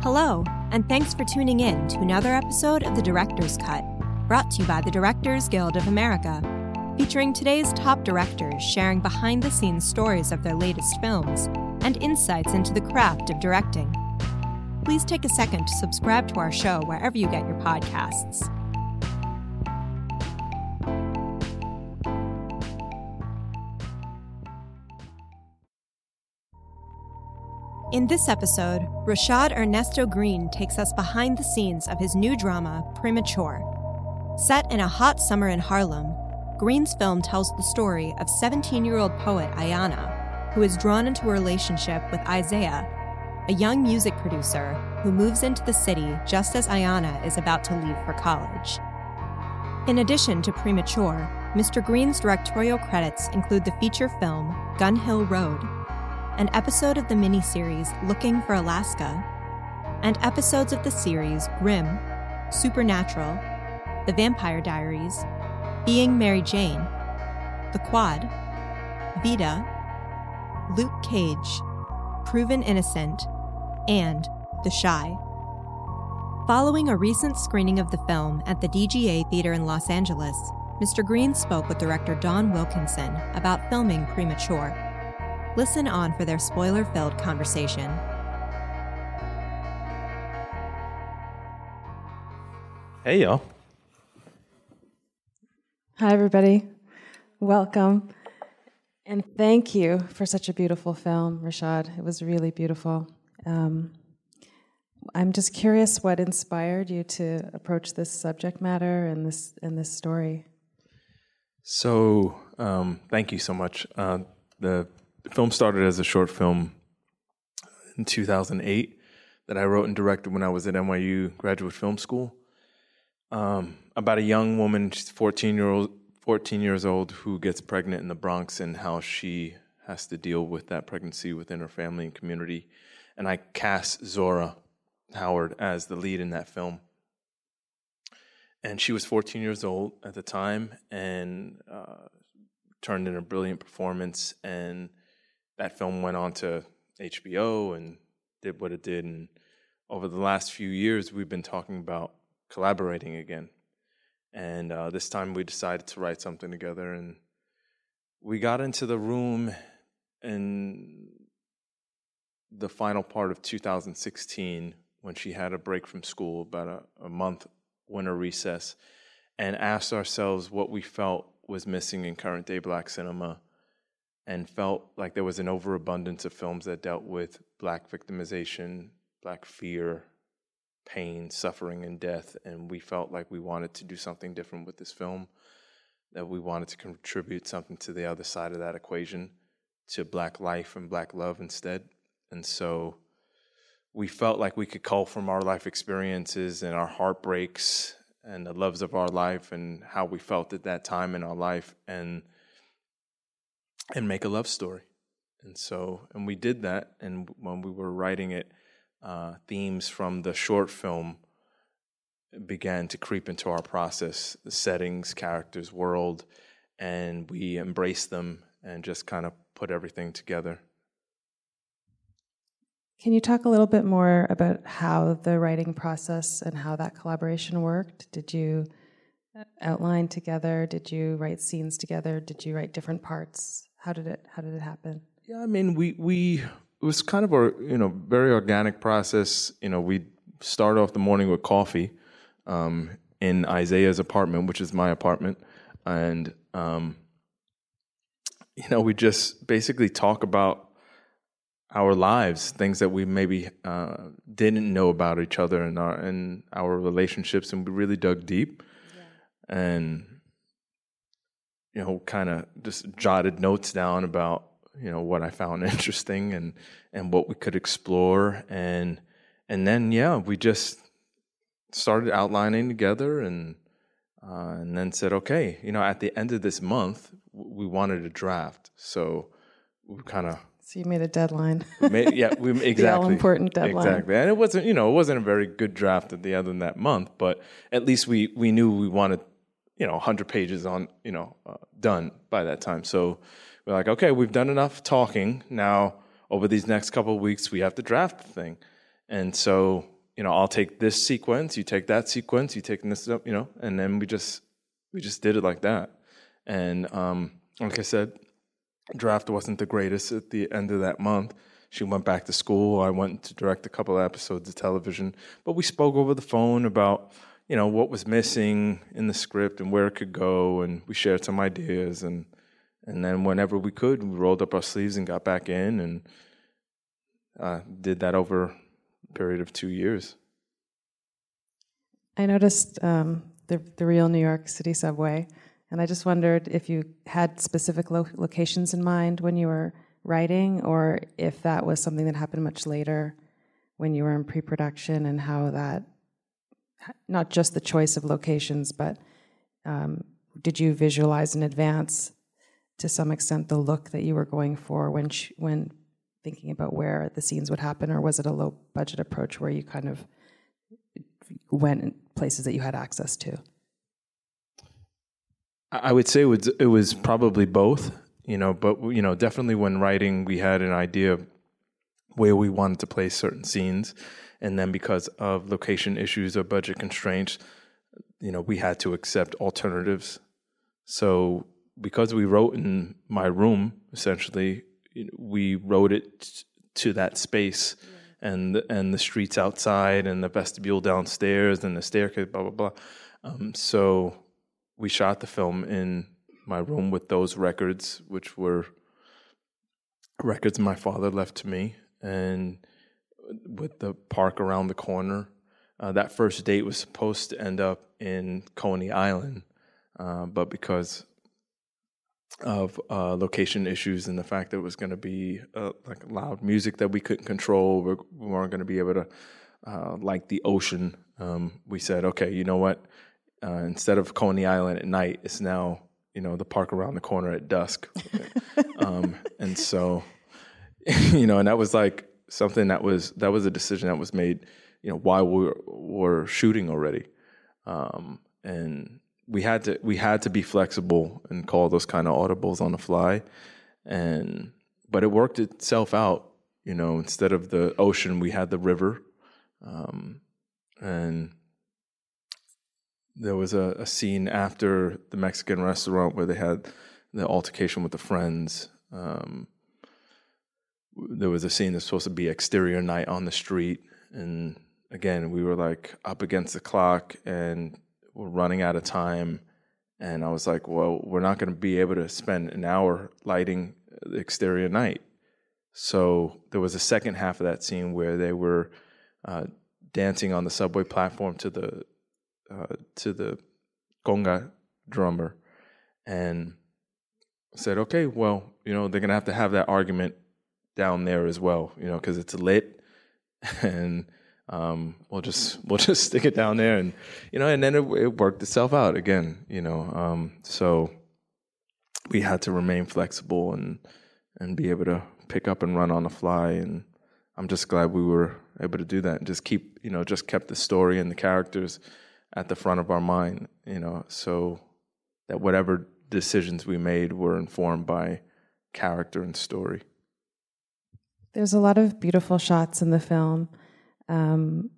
Hello, and thanks for tuning in to another episode of The Director's Cut, brought to you by the Directors Guild of America, featuring today's top directors sharing behind the scenes stories of their latest films and insights into the craft of directing. Please take a second to subscribe to our show wherever you get your podcasts. In this episode, Rashaad Ernesto Green takes us behind the scenes of his new drama, Premature. Set in a hot summer in Harlem, Green's film tells the story of 17 year old poet Ayanna, who is drawn into a relationship with Isaiah, a young music producer who moves into the city just as Ayanna is about to leave for college. In addition to Premature, Mr. Green's directorial credits include the feature film Gun Hill Road an episode of the miniseries Looking for Alaska, and episodes of the series Grimm, Supernatural, The Vampire Diaries, Being Mary Jane, The Quad, Vida, Luke Cage, Proven Innocent, and The Chi. Following a recent screening of the film at the DGA Theater in Los Angeles, Mr. Green spoke with director Dawn Wilkinson about filming Premature. Listen on for their spoiler filled conversation. Hey, y'all. Hi, everybody. Welcome. And thank you for such a beautiful film, Rashaad. It was really beautiful. Um, I'm just curious what inspired you to approach this subject matter and this and this story. So, um, thank you so much. Uh, the the film started as a short film in 2008 that I wrote and directed when I was at NYU Graduate Film School. Um, about a young woman, she's 14 year old, 14 years old, who gets pregnant in the Bronx and how she has to deal with that pregnancy within her family and community. And I cast Zora Howard as the lead in that film. And she was 14 years old at the time and uh, turned in a brilliant performance. And that film went on to HBO and did what it did. And over the last few years, we've been talking about collaborating again. And uh, this time we decided to write something together. And we got into the room in the final part of 2016 when she had a break from school, about a, a month winter recess, and asked ourselves what we felt was missing in current day black cinema and felt like there was an overabundance of films that dealt with black victimization, black fear, pain, suffering, and death. And we felt like we wanted to do something different with this film, that we wanted to contribute something to the other side of that equation, to black life and black love instead. And so we felt like we could call from our life experiences and our heartbreaks and the loves of our life and how we felt at that time in our life and and make a love story. And so, and we did that. And when we were writing it, uh, themes from the short film began to creep into our process the settings, characters, world, and we embraced them and just kind of put everything together. Can you talk a little bit more about how the writing process and how that collaboration worked? Did you outline together? Did you write scenes together? Did you write different parts? How did it How did it happen? Yeah, I mean, we we it was kind of a you know very organic process. You know, we start off the morning with coffee um, in Isaiah's apartment, which is my apartment, and um, you know we just basically talk about our lives, things that we maybe uh, didn't know about each other and our and our relationships, and we really dug deep. Yeah. And you know, kind of just jotted notes down about you know what I found interesting and and what we could explore. And and then yeah we just started outlining together and uh, and then said okay you know at the end of this month we wanted a draft. So we kind of so you made a deadline. Made, yeah we exactly. all important deadline. Exactly. And it wasn't you know it wasn't a very good draft at the end of that month but at least we we knew we wanted you know 100 pages on you know uh, done by that time so we're like okay we've done enough talking now over these next couple of weeks we have to draft the thing And so, you know, I'll take this sequence, you take that sequence, you take this, you know, and then we just we just did it like that. And um, like I said, draft wasn't the greatest at the end of that month. She went back to school. I went to direct a couple of episodes of television, but we spoke over the phone about you know what was missing in the script and where it could go, and we shared some ideas and and then whenever we could, we rolled up our sleeves and got back in and uh, did that over a period of two years. I noticed um, the the real New York City subway, and I just wondered if you had specific lo- locations in mind when you were writing, or if that was something that happened much later when you were in pre-production, and how that not just the choice of locations, but um, did you visualize in advance to some extent the look that you were going for when sh- when thinking about where the scenes would happen, or was it a low budget approach where you kind of went in places that you had access to? I would say it was it was probably both, you know, but you know, definitely when writing, we had an idea where we wanted to place certain scenes, and then because of location issues or budget constraints, you know, we had to accept alternatives. So because we wrote in my room, essentially, we wrote it to that space. Yeah. And and the streets outside, and the vestibule downstairs, and the staircase, blah blah blah. Um, so we shot the film in my room with those records, which were records my father left to me, and with the park around the corner. Uh, that first date was supposed to end up in Coney Island, uh, but because of uh, location issues and the fact that it was going to be uh, like loud music that we couldn't control, we weren't going to be able to uh, like the ocean. Um, we said, okay, you know what? Uh, instead of Coney Island at night, it's now you know the park around the corner at dusk, um, and so you know, and that was like something that was that was a decision that was made, you know, while we were, were shooting already, um, and we had to we had to be flexible and call those kind of audibles on the fly, and but it worked itself out. You know, instead of the ocean, we had the river, um, and there was a, a, scene after the Mexican restaurant where they had the altercation with the friends. Um, there was a scene that's supposed to be exterior night on the street, and again, we were like up against the clock and we're running out of time. And I was like, well, we're not going to be able to spend an hour lighting the exterior night. So there was a second half of that scene where they were uh, dancing on the subway platform to the uh, to the conga drummer and said, okay, well, you know, they're going to have to have that argument down there as well, you know, because it's lit and um, we'll just we'll just stick it down there and you know and then it, it worked itself out again you know um, so we had to remain flexible and and be able to pick up and run on the fly and I'm just glad we were able to do that and just keep you know just kept the story and the characters at the front of our mind, you know, so that whatever decisions we made were informed by character and story. There's a lot of beautiful shots in the film. Um,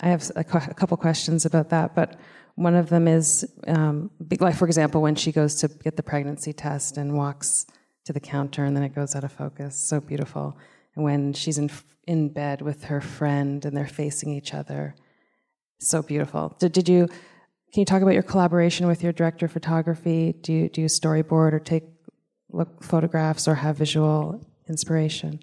I have a, a, couple questions about that, but one of them is, um, like for example, when she goes to get the pregnancy test and walks to the counter, and then it goes out of focus. So beautiful. And when she's in in bed with her friend and they're facing each other, so beautiful. Did, did you? Can you talk about your collaboration with your director of photography? Do you do you storyboard or take look photographs or have visual inspiration?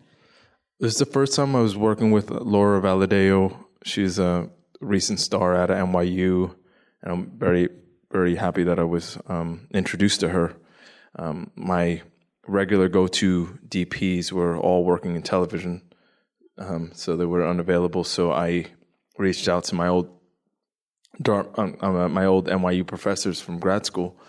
This is the first time I was working with Laura Valladao. She's a recent star at NYU, and I'm very very happy that I was um, introduced to her. Um, my regular go-to DPs were all working in television, um, so they were unavailable. So I reached out to my old um, uh, my old NYU professors from grad school,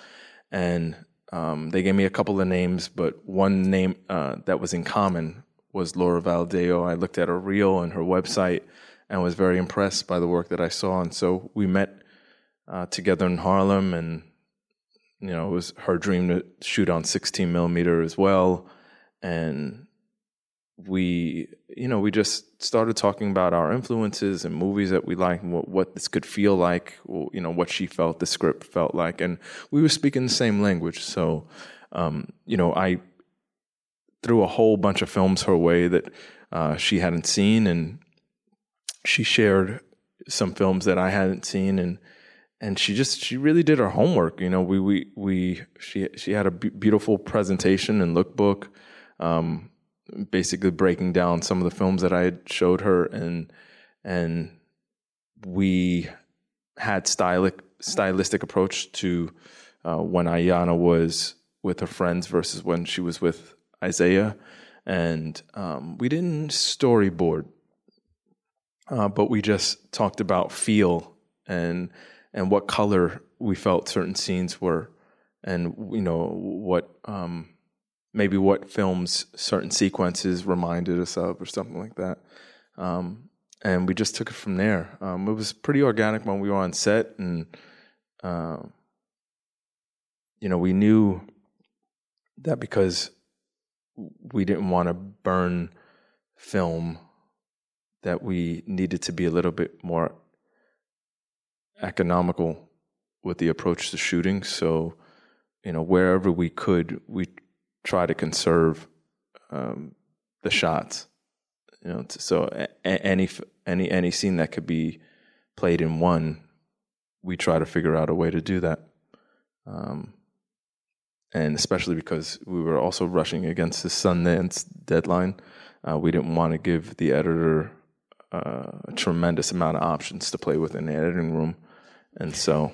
and um, they gave me a couple of names, but one name uh, that was in common was Laura Valladao. I looked at her reel and her website and was very impressed by the work that I saw, and so we met uh, together in Harlem, and you know it was her dream to shoot on 16 millimeter as well, and we you know we just started talking about our influences and movies that we like and what, what this could feel like you know what she felt the script felt like. And we were speaking the same language. So um, you know i threw a whole bunch of films her way that uh, she hadn't seen and she shared some films that i hadn't seen and and she just she really did her homework you know? We we we she she had a beautiful presentation and lookbook um, basically breaking down some of the films that I had showed her, and and we had stylistic stylistic approach to uh, when Ayanna was with her friends versus when she was with Isaiah, and um, we didn't storyboard, uh, but we just talked about feel and and what color we felt certain scenes were, and you know what. Um, maybe what films certain sequences reminded us of or something like that. Um, and we just took it from there. Um, it was pretty organic when we were on set, and uh, you know, we knew that because we didn't want to burn film, that we needed to be a little bit more economical with the approach to shooting. So, you know, wherever we could, we try to conserve um, the shots. You know, so any any any scene that could be played in one, we try to figure out a way to do that. Um, and especially because we were also rushing against the Sundance deadline, uh, we didn't want to give the editor uh, a tremendous amount of options to play with in the editing room, and so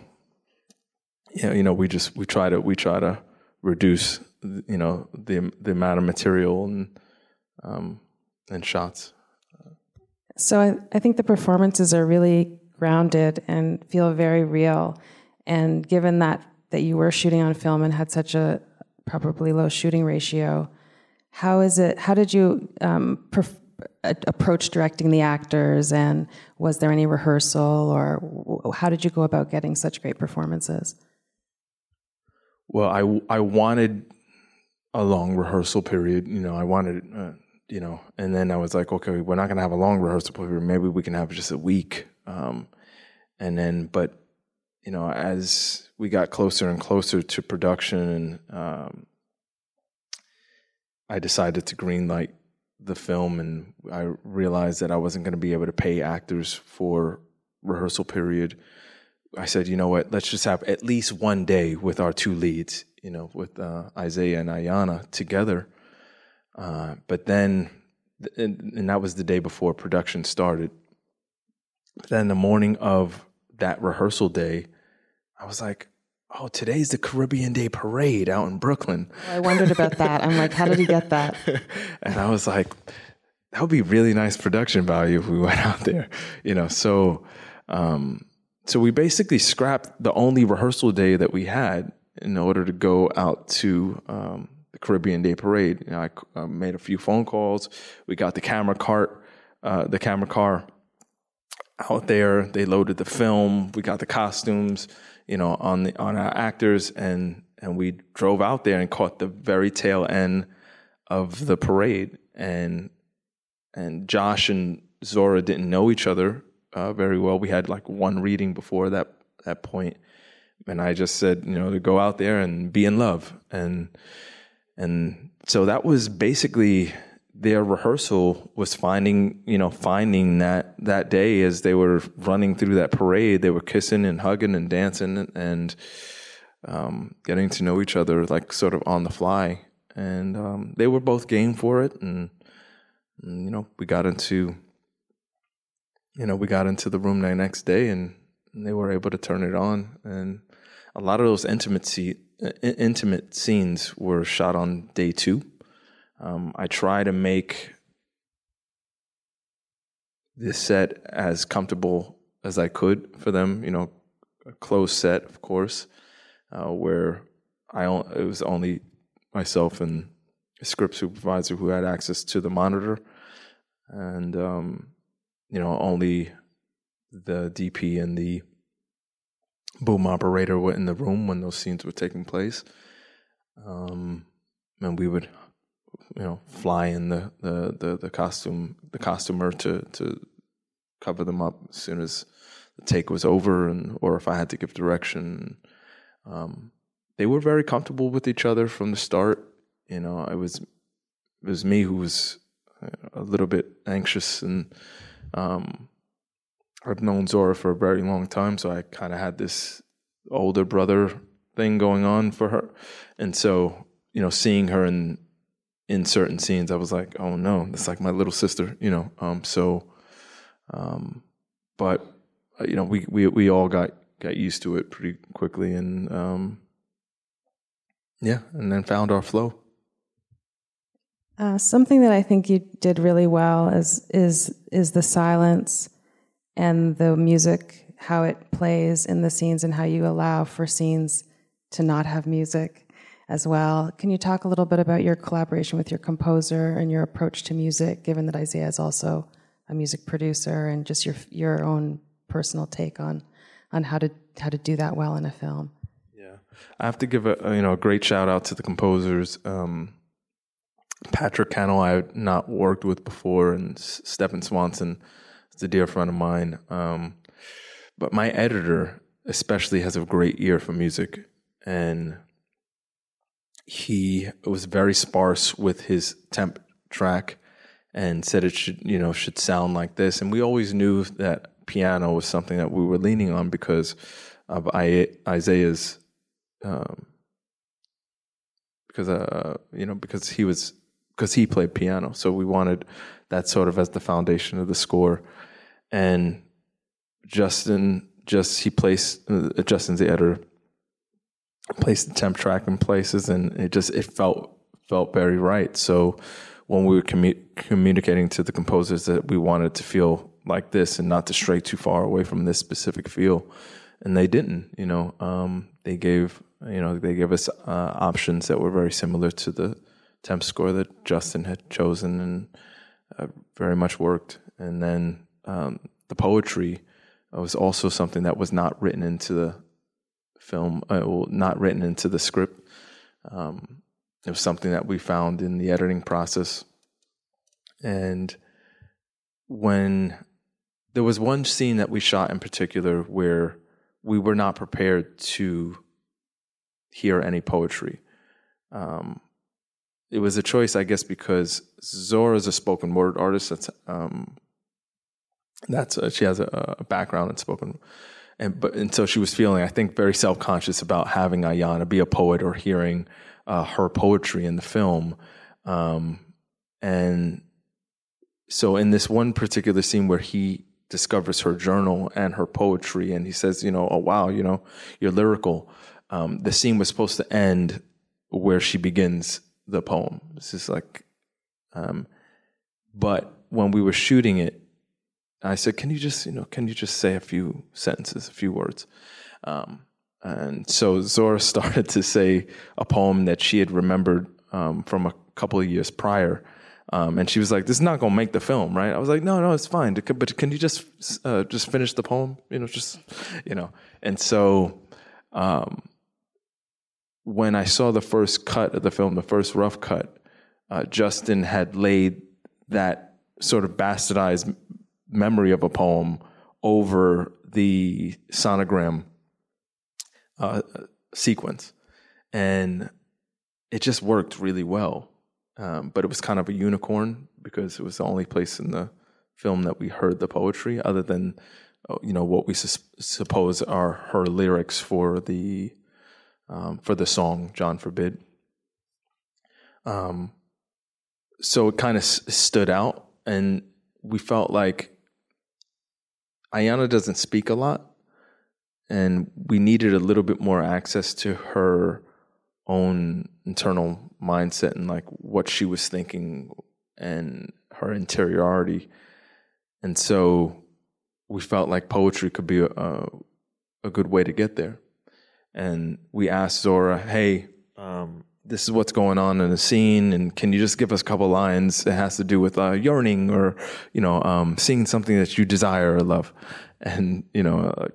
yeah, you know, we just we try to we try to reduce you know the the amount of material and um, and shots. So I, I think the performances are really grounded and feel very real. And given that that you were shooting on film and had such a probably low shooting ratio, how is it? How did you um, perf- approach directing the actors? And was there any rehearsal, or how did you go about getting such great performances? Well, I I wanted a long rehearsal period. You know, I wanted, uh, you know, and then I was like, okay, we're not going to have a long rehearsal period. Maybe we can have just a week. Um, and then, but, you know, as we got closer and closer to production, um, I decided to greenlight the film, and I realized that I wasn't going to be able to pay actors for rehearsal period. I said, you know what? Let's just have at least one day with our two leads you know, with uh, Isaiah and Ayanna together. Uh, but then, and, and, that was the day before production started. But then the morning of that rehearsal day, I was like, oh, today's the Caribbean Day Parade out in Brooklyn. I wondered about that. I'm like, how did he get that? and I was like, that would be really nice production value if we went out there, you know. So, um, so we basically scrapped the only rehearsal day that we had in order to go out to um, the Caribbean Day Parade. You know, I uh, made a few phone calls. We got the camera cart, uh, the camera car out there. They loaded the film. We got the costumes, you know, on the on our actors, and and we drove out there and caught the very tail end of the parade. And and Josh and Zora didn't know each other uh, very well. We had like one reading before that that point and I just said, you know, to go out there and be in love, and and so that was basically their rehearsal was finding, you know, finding that that day as they were running through that parade, they were kissing and hugging and dancing and um, getting to know each other, like sort of on the fly, and um, they were both game for it, and, and you know, we got into, you know, we got into the room the next day and they were able to turn it on and a lot of those intimate intimate scenes were shot on day two. Um, I try to make this set as comfortable as I could for them. You know, a closed set, of course, uh, where I it was only myself and a script supervisor who had access to the monitor, and um, you know only the DP and the boom operator were in the room when those scenes were taking place. Um, and we would you know, fly in the, the, the, the costume, the costumer to, to cover them up as soon as the take was over and, or if I had to give direction. Um, they were very comfortable with each other from the start. You know, I was, it was me who was a little bit anxious and, um, I've known Zora for a very long time, so I kind of had this older brother thing going on for her, and so you know, seeing her in in certain scenes, I was like, oh no, that's like my little sister, you know. Um, so, um, but uh, you know, we we we all got got used to it pretty quickly, and um, yeah, and then found our flow. Uh, something that I think you did really well is is is the silence and the music, how it plays in the scenes, and how you allow for scenes to not have music as well. Can you talk a little bit about your collaboration with your composer and your approach to music, given that Isaiah is also a music producer, and just your your own personal take on on how to how to do that well in a film? Yeah, I have to give a you know a great shout out to the composers. Um, Patrick Cannell, I had not worked with before, and Stephen Swanson is a dear friend of mine. Um, but my editor, especially, has a great ear for music, and he was very sparse with his temp track and said it should you know should sound like this. And we always knew that piano was something that we were leaning on because of Isaiah's um, because uh you know because he was because he played piano. So we wanted that sort of as the foundation of the score. And Justin just he placed uh, Justin's the editor placed the temp track in places, and it just it felt felt very right. So when we were commu- communicating to the composers that we wanted to feel like this and not to stray too far away from this specific feel, and they didn't. You know, um, they gave you know they gave us uh, options that were very similar to the temp score that Justin had chosen and uh, very much worked. And then um, the poetry was also something that was not written into the film, uh, not written into the script. Um, it was something that we found in the editing process. And when there was one scene that we shot in particular where we were not prepared to hear any poetry. Um, it was a choice, I guess, because Zora is a spoken word artist. That's um, that's she has a, a background in spoken and but and so she was feeling, I think, very self conscious about having Ayanna be a poet or hearing uh, her poetry in the film, um, and so in this one particular scene where he discovers her journal and her poetry, and he says, you know, oh wow, you know, you're lyrical. Um, the scene was supposed to end where she begins the poem. This is like, um, but when we were shooting it, I said, "Can you just, you know, can you just say a few sentences, a few words?" Um, and so Zora started to say a poem that she had remembered um, from a couple of years prior. Um, and she was like, "This is not going to make the film, right?" I was like, "No, no, it's fine. But can you just uh, just finish the poem? You know, just you know." And so, um, when I saw the first cut of the film, the first rough cut, uh, Justin had laid that sort of bastardized memory of a poem over the sonogram uh, sequence. And it just worked really well. Um, but it was kind of a unicorn because it was the only place in the film that we heard the poetry other than uh, you know what we suppose are her lyrics for the um, for the song John Forbid. Um, so it kind of s- stood out, and we felt like Ayanna doesn't speak a lot, and we needed a little bit more access to her own internal mindset and like what she was thinking and her interiority. And so we felt like poetry could be a, a good way to get there. And we asked Zora, hey, um, this is what's going on in the scene and can you just give us a couple lines it has to do with uh, yearning or you know um, seeing something that you desire or love and you know uh,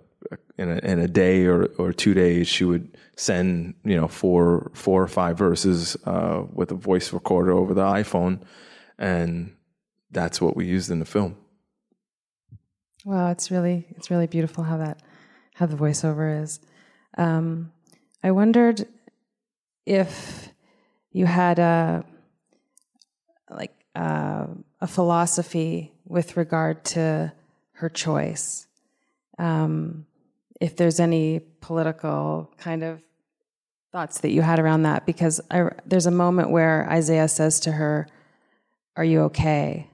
in a, in a day or, or two days, she would send you know four four or five verses uh, with a voice recorder over the iPhone, and that's what we used in the film. Wow, it's really it's really beautiful how that how the voiceover is. Um, I wondered if you had a like uh, a philosophy with regard to her choice. Um, if there's any political kind of thoughts that you had around that, because I, there's a moment where Isaiah says to her, "Are you okay?"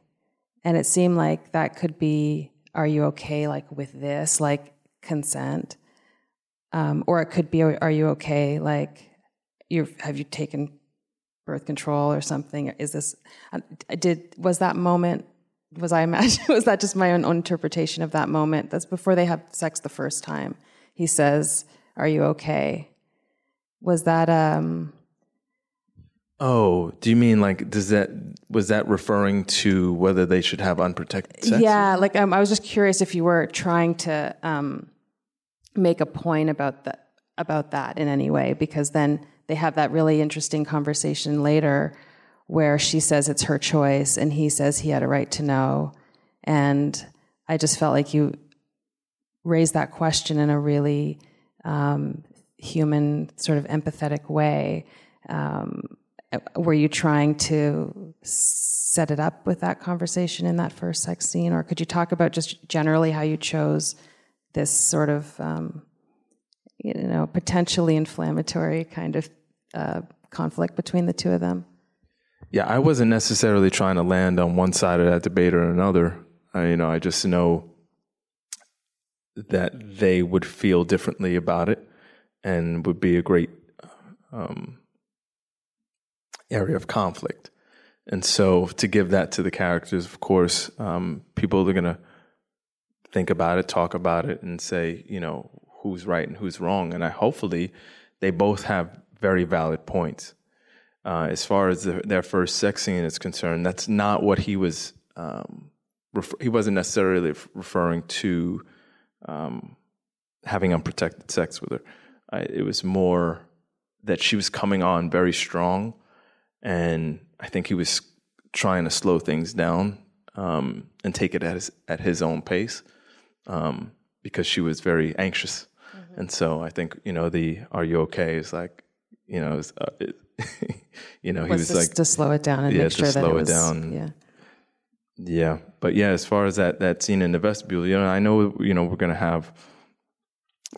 And it seemed like that could be, "Are you okay?" Like with this, like consent, um, or it could be, "Are you okay?" Like you have you taken birth control or something? Is this uh, did was that moment? Was I imagine? Was that just my own, own interpretation of that moment? That's before they have sex the first time. He says, "Are you okay?" Was that um? Oh, do you mean like does that was that referring to whether they should have unprotected sex? Yeah, like um, I was just curious if you were trying to um, make a point about that about that in any way, because then they have that really interesting conversation later where she says it's her choice and he says he had a right to know. And I just felt like you raised that question in a really um, human, sort of empathetic way. Um, were you trying to set it up with that conversation in that first sex scene? Or could you talk about just generally how you chose this sort of um, you know, potentially inflammatory kind of uh, conflict between the two of them. Yeah, I wasn't necessarily trying to land on one side of that debate or another. I, you know, I just know that they would feel differently about it, and would be a great um, area of conflict. And so, to give that to the characters, of course, um, people are going to think about it, talk about it, and say, you know, who's right and who's wrong. And I hopefully they both have very valid points. Uh, as far as the, their first sex scene is concerned, that's not what he was. Um, refer- he wasn't necessarily referring to um, having unprotected sex with her. I, it was more that she was coming on very strong, and I think he was trying to slow things down um, and take it at his at his own pace um, because she was very anxious. And so I think you know the "Are you okay?" is like you know was, uh, it, you know he was, was like to slow it down and yeah, make sure to that slow it was down. yeah. Yeah, but yeah, as far as that that scene in the vestibule, you know, I know you know we're gonna have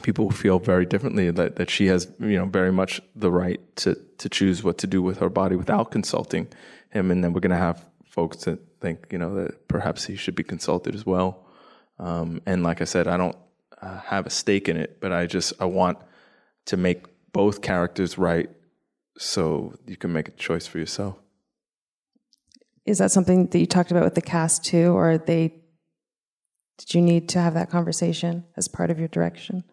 people feel very differently that that she has you know very much the right to to choose what to do with her body without consulting him, and then we're gonna have folks that think you know that perhaps he should be consulted as well. Um, and like I said, I don't uh, have a stake in it, but I just I want to make both characters right, so you can make a choice for yourself. Is that something that you talked about with the cast too, or they? Did you need to have that conversation as part of your direction?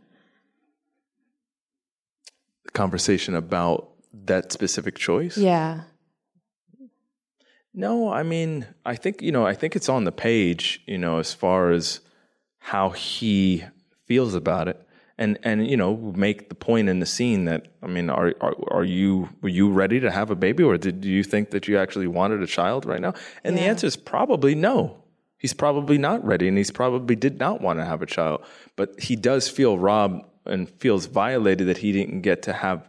The conversation about that specific choice. Yeah. No, I mean, I think you know, I think it's on the page. You know, as far as how he feels about it. And and you know make the point in the scene that I mean are are, are you were you ready to have a baby or did do you think that you actually wanted a child right now? And yeah. the answer is probably no. He's probably not ready and he's probably did not want to have a child. But he does feel robbed and feels violated that he didn't get to have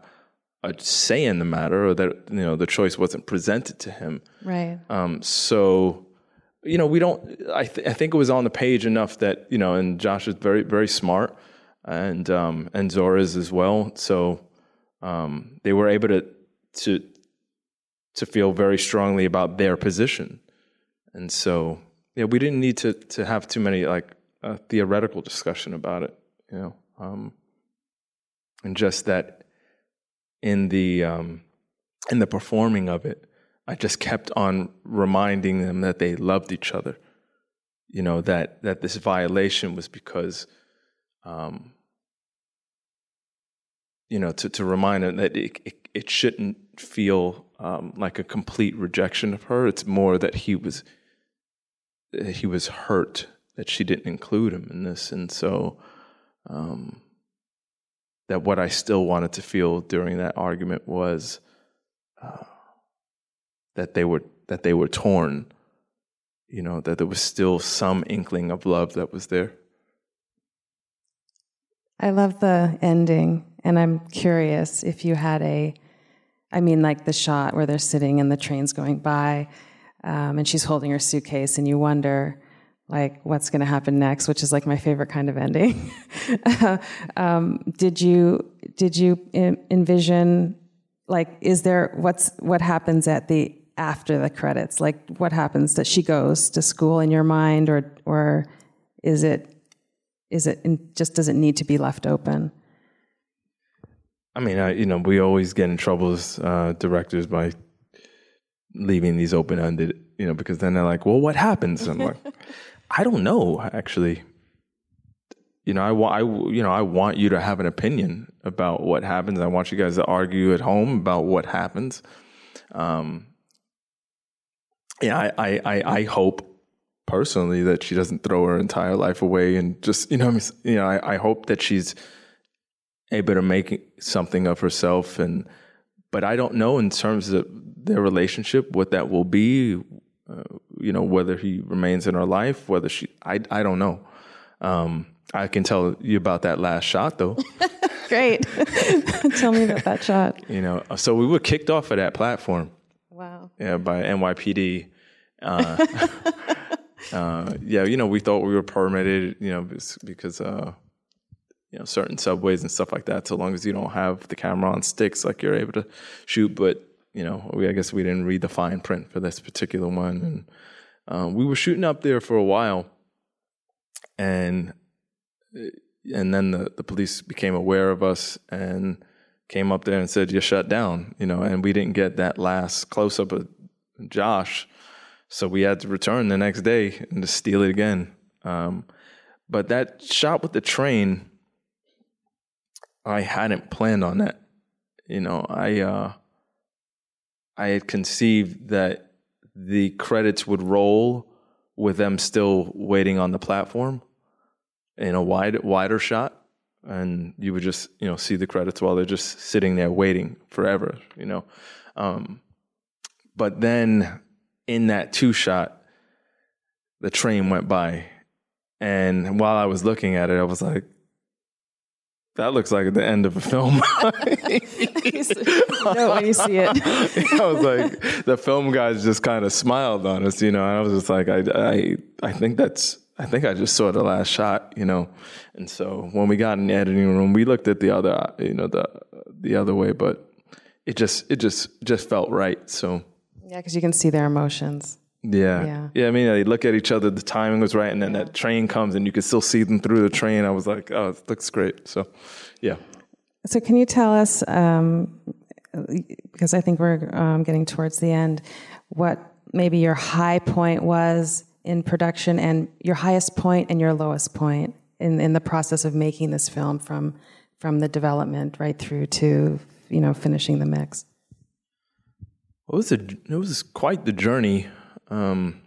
a say in the matter or that you know the choice wasn't presented to him. Right. Um, so you know, we don't. I, th- I think it was on the page enough that you know, and Josh is very very smart, and um, and Zora's as well. So um, they were able to to to feel very strongly about their position, and so yeah, we didn't need to to have too many like a theoretical discussion about it, you know, um, and just that in the um, in the performing of it I just kept on reminding them that they loved each other. You know that that this violation was because, um, you know, to to remind them that it it, it shouldn't feel um, like a complete rejection of her. It's more that he was he was hurt that she didn't include him in this, and so um, that what I still wanted to feel during that argument was uh, that they were that they were torn. You know that there was still some inkling of love that was there. I love the ending, and I'm curious if you had a, I mean, like the shot where they're sitting and the train's going by, um, and she's holding her suitcase, and you wonder, like, what's going to happen next, which is like my favorite kind of ending. um, did you did you envision, like, is there what's what happens at the after the credits? Like, what happens that she goes to school in your mind, or or is it is it just does it need to be left open? I mean, I, you know, we always get in trouble as uh, directors by leaving these open ended, you know, because then they're like, well, what happens? I'm like, I don't know, actually. You know, I want, I, you know, I want you to have an opinion about what happens. I want you guys to argue at home about what happens. Um, yeah, I, I, I, I hope personally that she doesn't throw her entire life away and just you know you know I, I hope that she's able to make something of herself and but I don't know in terms of their relationship what that will be uh, you know whether he remains in her life whether she I I don't know. Um, I can tell you about that last shot though. Great. Tell me about that shot. You know so we were kicked off of that platform wow yeah by NYPD uh, uh, yeah, you know, we thought we were permitted, you know, because uh, you know certain subways and stuff like that. So long as you don't have the camera on sticks, like you're able to shoot. But you know, we I guess we didn't read the fine print for this particular one, and um, we were shooting up there for a while, and and then the the police became aware of us and came up there and said you're shut down, you know, and we didn't get that last close up of Josh so we had to return the next day and steal it again. Um, but that shot with the train, I hadn't planned on that. You know, I uh, I had conceived that the credits would roll with them still waiting on the platform in a wide wider shot and you would just you know see the credits while they're just sitting there waiting forever you know um, but then in that two shot, the train went by. And while I was looking at it, I was like, that looks like the end of a film. no, when you see it. I was like, the film guys just kind of smiled on us, you know, and I was just like, I, I, I think that's, I think I just saw the last shot, you know. And so when we got in the editing room, we looked at the other, you know, the, the other way, but it just, it just, just felt right. So yeah, because you can see their emotions. Yeah. yeah. Yeah. I mean, they look at each other, the timing was right, and then yeah. that train comes and you can still see them through the train. I was like, oh, it looks great. So, yeah. So, can you tell us, um, because I think we're um, getting towards the end, what maybe your high point was in production and your highest point and your lowest point in, in the process of making this film from, from the development right through to, you know, finishing the mix? It was a, it was quite the journey. Um,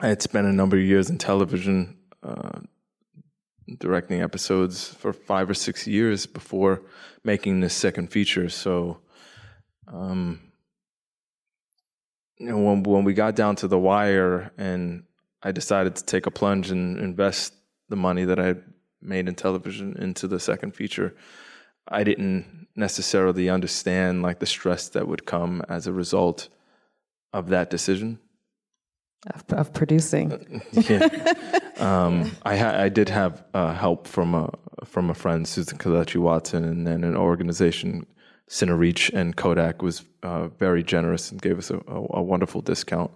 I had spent a number of years in television, uh, directing episodes for five or six years before making this second feature. So, um, know, when when we got down to the wire, and I decided to take a plunge and invest the money that I made in television into the second feature, I didn't necessarily understand like the stress that would come as a result of that decision of, of producing. Uh, yeah. Um, I ha- I did have uh, help from a from a friend Susan Kelechi Watson and then an organization Cinereach and Kodak was uh, very generous and gave us a, a, a wonderful discount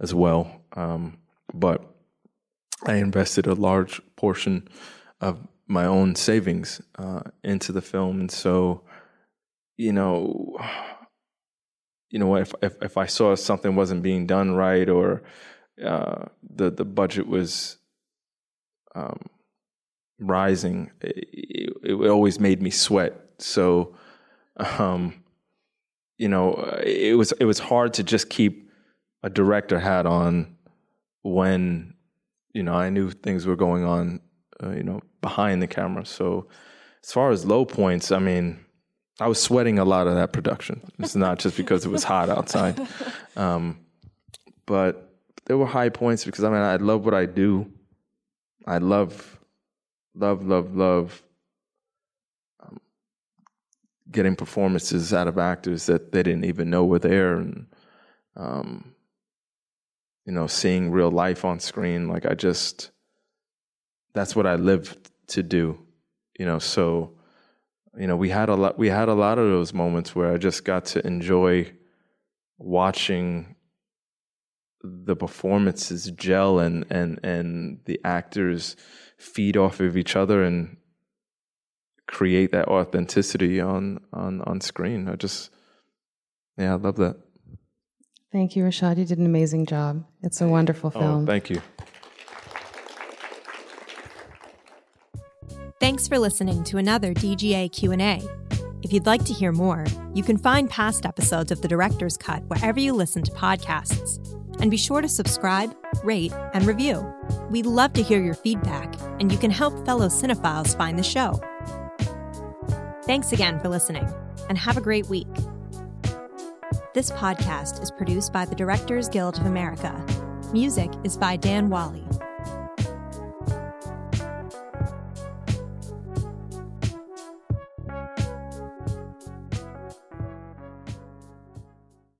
as well. Um, but I invested a large portion of my own savings uh, into the film, and so you know, you know, if if, if I saw something wasn't being done right or uh, the the budget was um, rising, it, it, always made me sweat. So, um, you know, it was it was hard to just keep a director hat on when you know I knew things were going on uh, you know, behind the camera. So as far as low points, I mean, I was sweating a lot of that production. It's not just because it was hot outside, um, but there were high points because I mean, I love what I do. I love, love, love, love getting performances out of actors that they didn't even know were there, and um, you know, seeing real life on screen. Like I just, that's what I live to do, you know. So, you know, we had a lot. We had a lot of those moments where I just got to enjoy watching the performances gel and and and the actors feed off of each other and create that authenticity on on on screen. I just yeah, I love that. Thank you, Rashaad. You did an amazing job. It's a wonderful Oh, film. thank you. Thanks for listening to another DGA Q&A. If you'd like to hear more, you can find past episodes of The Director's Cut wherever you listen to podcasts. And be sure to subscribe, rate, and review. We'd love to hear your feedback, and you can help fellow cinephiles find the show. Thanks again for listening, and have a great week. This podcast is produced by the Directors Guild of America. Music is by Dan Wally.